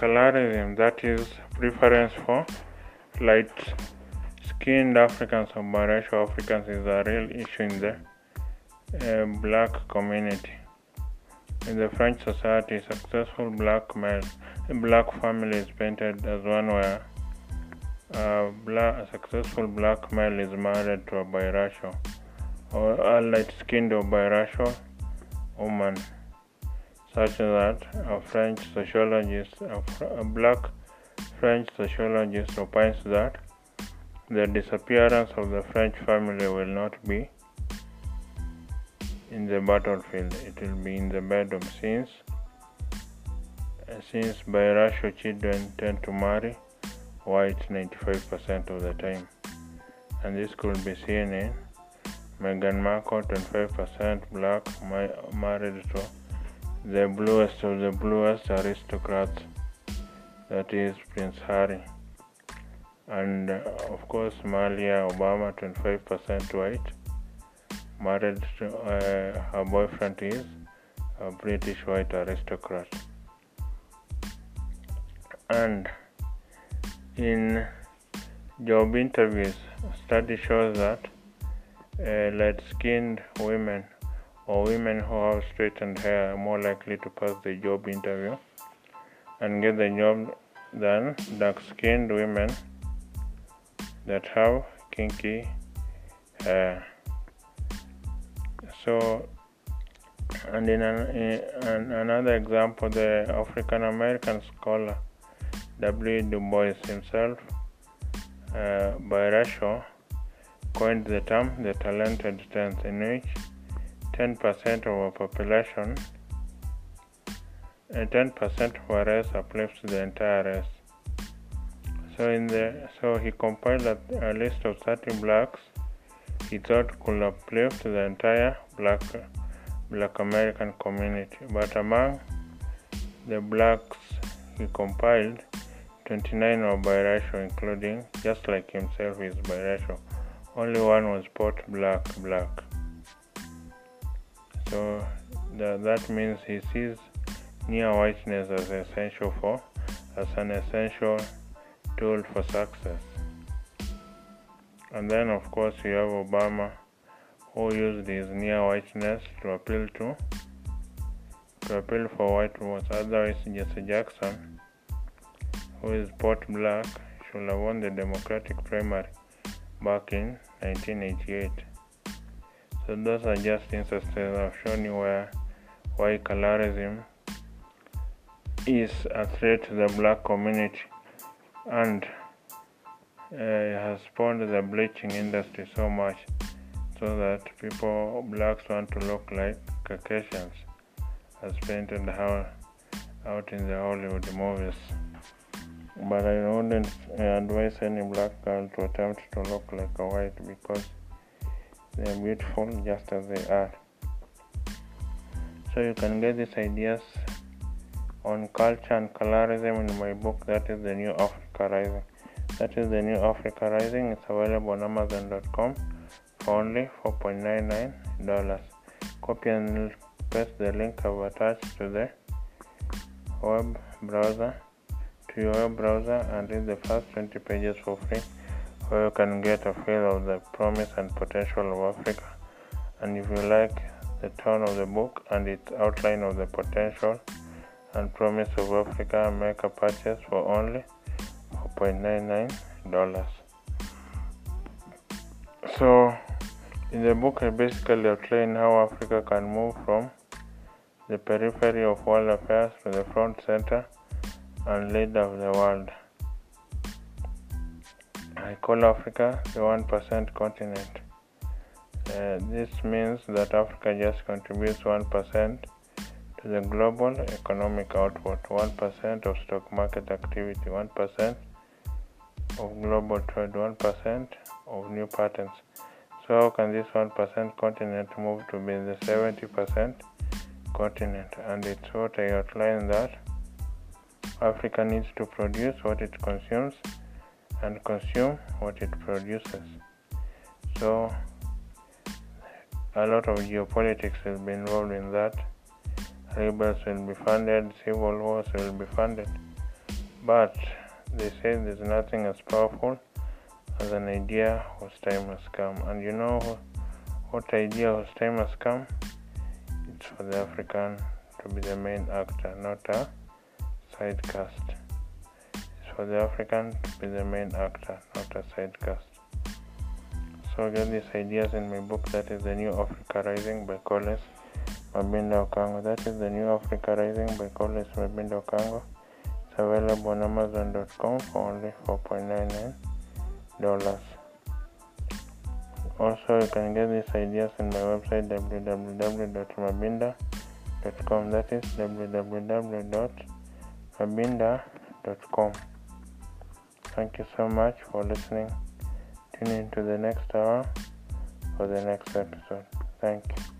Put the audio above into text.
colorism, that is, preference for light skinned Africans or biracial Africans, is a real issue in the uh, black community. In the French society, successful black male, black family is painted as one where a, black, a successful black male is married to a biracial or a light-skinned or biracial woman, such that a French sociologist, a, black French sociologist opines that the disappearance of the French family will not be in the battlefield, it will be in the bedroom since uh, since biracial children tend to marry white 95% of the time. And this could be seen in Meghan Markle, 25% black, married to the bluest of the bluest aristocrats, that is Prince Harry. And uh, of course, Malia Obama, 25% white, married to uh, her boyfriend is a British white aristocrat. And in job interviews, study shows that uh, light-skinned women or women who have straightened hair are more likely to pass the job interview and get the job than dark-skinned women that have kinky hair. So, and in, an, in another example, the African American scholar W. Du Bois himself, uh, biracial, coined the term the talented tenth, in which 10% of our population and 10% of our race uplifts the entire race. So in the so he compiled a, a list of 30 blacks he thought could uplift the entire black black American community. But among the blacks he compiled, 29 were biracial, including, just like himself, is biracial. Only one was pot black, black. So that, means he sees near whiteness as essential for, as an essential tool for success. And then, of course, you have Obama, who used his near whiteness to appeal to, to appeal for white votes. Otherwise, Jesse Jackson who is pot black, should have won the Democratic primary back in 1988. So those are just instances I've shown you where why colorism is a threat to the black community and uh, has spawned the bleaching industry so much so that people blacks want to look like Caucasians as painted out, out in the Hollywood movies. But I wouldn't advise any black girl to attempt to look like a white because they are beautiful just as they are. So you can get these ideas on culture and colorism in my book that is the new Africa Rising. That is the new Africa Rising. It's available on Amazon.com for only $4.99. Copy and paste the link I've attached to the web browser to your web browser and read the first 20 pages for free where you can get a feel of the promise and potential of Africa. And if you like the tone of the book and its outline of the potential and promise of Africa, make a purchase for only $4.99. So, in the book, I basically outline how Africa can move from the periphery of world affairs to the front center and leader of the world. I call Africa the 1% continent. Uh, this means that Africa just contributes 1% to the global economic output, 1% of stock market activity, 1% of global trade, 1% of new patents. So, how can this 1% continent move to be the 70% continent? And it's what I outlined that Africa needs to produce what it consumes and consume what it produces. So, a lot of geopolitics will be involved in that. Rebels will be funded, civil wars will be funded. but they say there's nothing as powerful as an idea whose time has come. And you know what idea whose time has come? It's for the African to be the main actor, not a side cast. For the African to be the main actor, not a side cast. So I get these ideas in my book that is the New Africa Rising by Collins Mabinda Okango. That is the New Africa Rising by Collins Mabinda Okango. It's available on Amazon.com for only 4.99 dollars. Also, you can get these ideas in my website www.mabinda.com. That is www.mabinda.com. Thank you so much for listening. Tune in to the next hour for the next episode. Thank you.